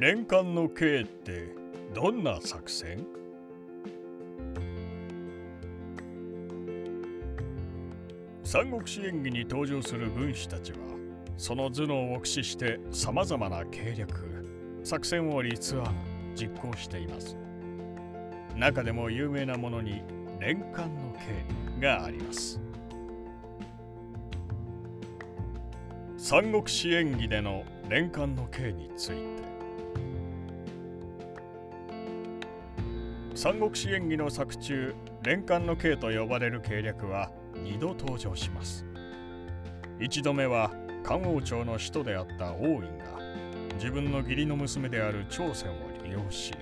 連環の計ってどんな作戦？三国志演義に登場する軍師たちはその頭脳を駆使してさまざまな計略作戦を立案実行しています。中でも有名なものに連環の計があります。三国志演義での連環の計について三国志演義の作中連環の計と呼ばれる計略は2度登場します。1度目は漢王朝の首都であった王院が自分の義理の娘である朝鮮を利用し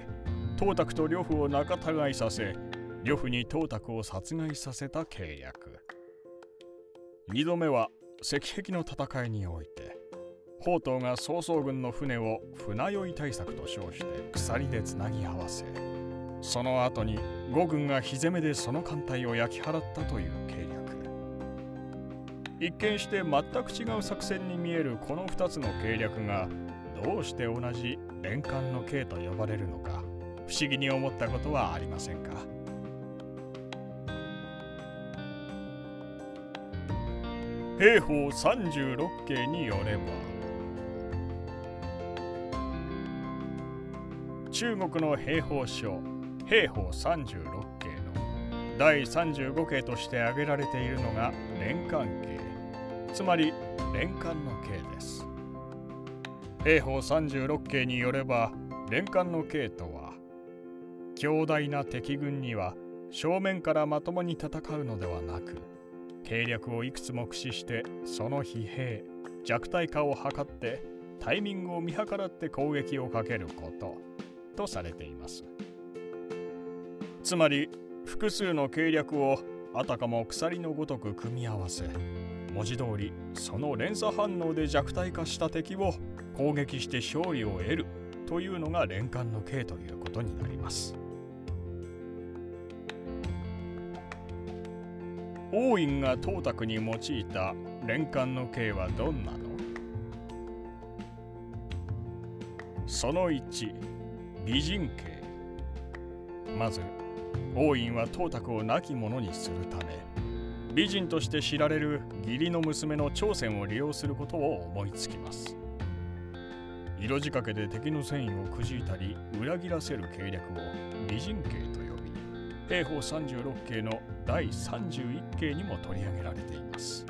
董卓と呂布を仲違いさせ呂布に董卓を殺害させた計略。2度目は石壁の戦いにおいて宝刀が曹操軍の船を船酔い対策と称して鎖でつなぎ合わせその後に呉軍が火攻めでその艦隊を焼き払ったという計略。一見して全く違う作戦に見えるこの2つの計略がどうして同じ連環の計と呼ばれるのか不思議に思ったことはありませんか？兵法36計によれば中国の兵法書兵法36計の。第35計として挙げられているのが連環計。つまり連環の計です。兵法36計によれば連環の計とは強大な敵軍には正面からまともに戦うのではなく計略をいくつも駆使してその疲弊弱体化を図ってタイミングを見計らって攻撃をかけることとされています。つまり複数の計略をあたかも鎖のごとく組み合わせ。文字通りその連鎖反応で弱体化した敵を攻撃して勝利を得るというのが連環の計ということになります。王院が董卓に用いた連環の計はどんなの？その1美人計。まず王院は董卓を亡き者にするため美人として知られる義理の娘の朝鮮を利用することを思いつきます。色仕掛けで敵の戦意をくじいたり裏切らせる計略を美人計と呼び兵法36計の第31計にも取り上げられています。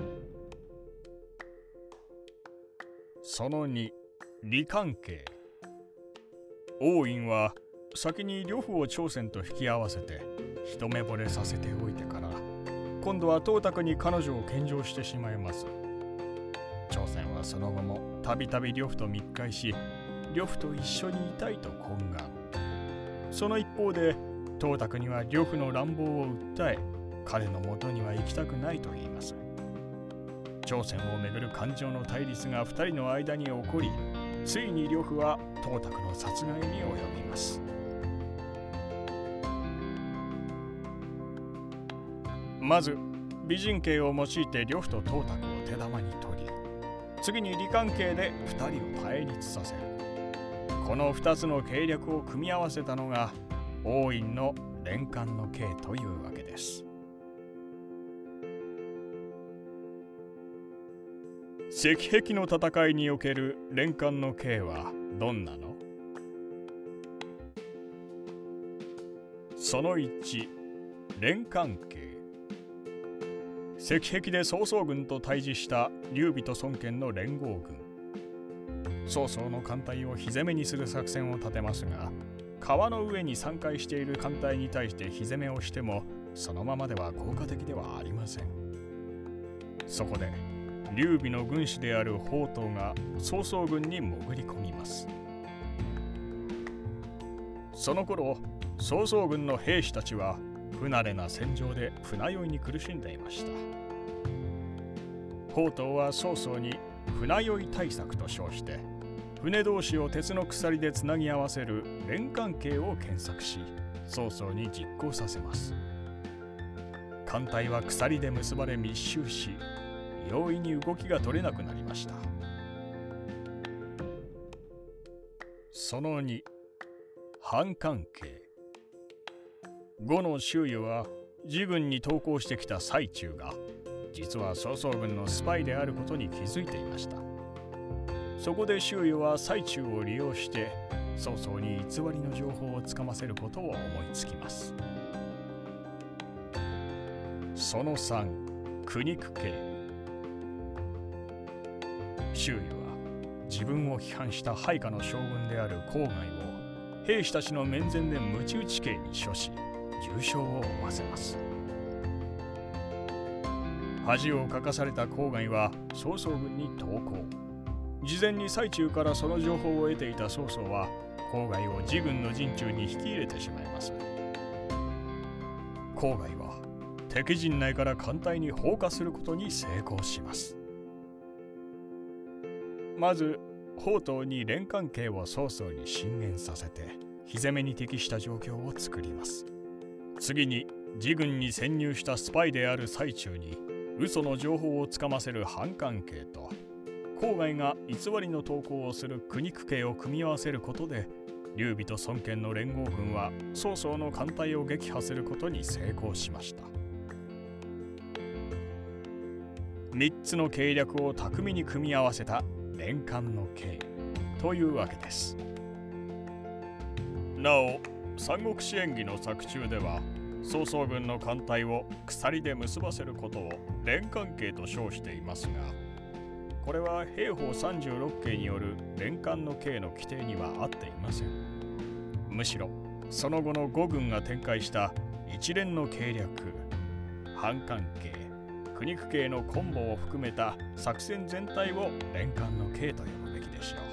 その2李関係王院は先に呂布を朝鮮と引き合わせて一目惚れさせておいてから今度は董卓に彼女を献上してしまいます。朝鮮はその後もたびたび呂布と密会し呂布と一緒にいたいと懇願。その一方で董卓には呂布の乱暴を訴え彼のもとには行きたくないと言います。朝鮮をめぐる感情の対立が2人の間に起こりついに呂布は董卓の殺害に及びます。まず美人計を用いて呂布と董卓を手玉に取り次に李関係で2人を対立させる。この2つの計略を組み合わせたのが王院の連環の計というわけです。石壁の戦いにおける連環の計はどんなの？その1連環計石壁で曹操軍と対峙した劉備と孫権の連合軍。曹操の艦隊を火攻めにする作戦を立てますが川の上に散開している艦隊に対して火攻めをしてもそのままでは効果的ではありません。そこで劉備の軍師である宝刀が曹操軍に潜り込みます。その頃曹操軍の兵士たちは不慣れな戦場で船酔いに苦しんでいました。宝刀は曹操に船酔い対策と称して船同士を鉄の鎖でつなぎ合わせる連関係を検索し曹操に実行させます。艦隊は鎖で結ばれ密集し容易に動きが取れなくなりました。その2反関係。呉の周囲は自軍に投降してきた最中が実は曹操軍のスパイであることに気づいていました。そこで周囲は最中を利用して曹操に偽りの情報をつかませることを思いつきます。その3苦肉系。周囲は自分を批判した配下の将軍である郊外を兵士たちの面前で鞭打ち刑に処し重傷を負わせます。恥をかかされた郊外は曹操軍に投降。事前に最中からその情報を得ていた曹操は郊外を自軍の陣中に引き入れてしまいます。郊外は敵陣内から艦隊に放火することに成功します。まず宝刀に連関係を曹操に進言させて火攻めに適した状況を作ります。次に自軍に潜入したスパイである最中に嘘の情報をつかませる反関係と郊外が偽りの投稿をする苦肉系を組み合わせることで劉備と孫権の連合軍は曹操の艦隊を撃破することに成功しました。3つの計略を巧みに組み合わせた連環の計というわけです。なお三国志演義の作中では曹操軍の艦隊を鎖で結ばせることを連関係と称していますがこれは兵法36系による連環の計の規定には合っていません。むしろその後の5軍が展開した一連の計略反関係苦肉系のコンボを含めた作戦全体を連環の計と呼ぶべきでしょう。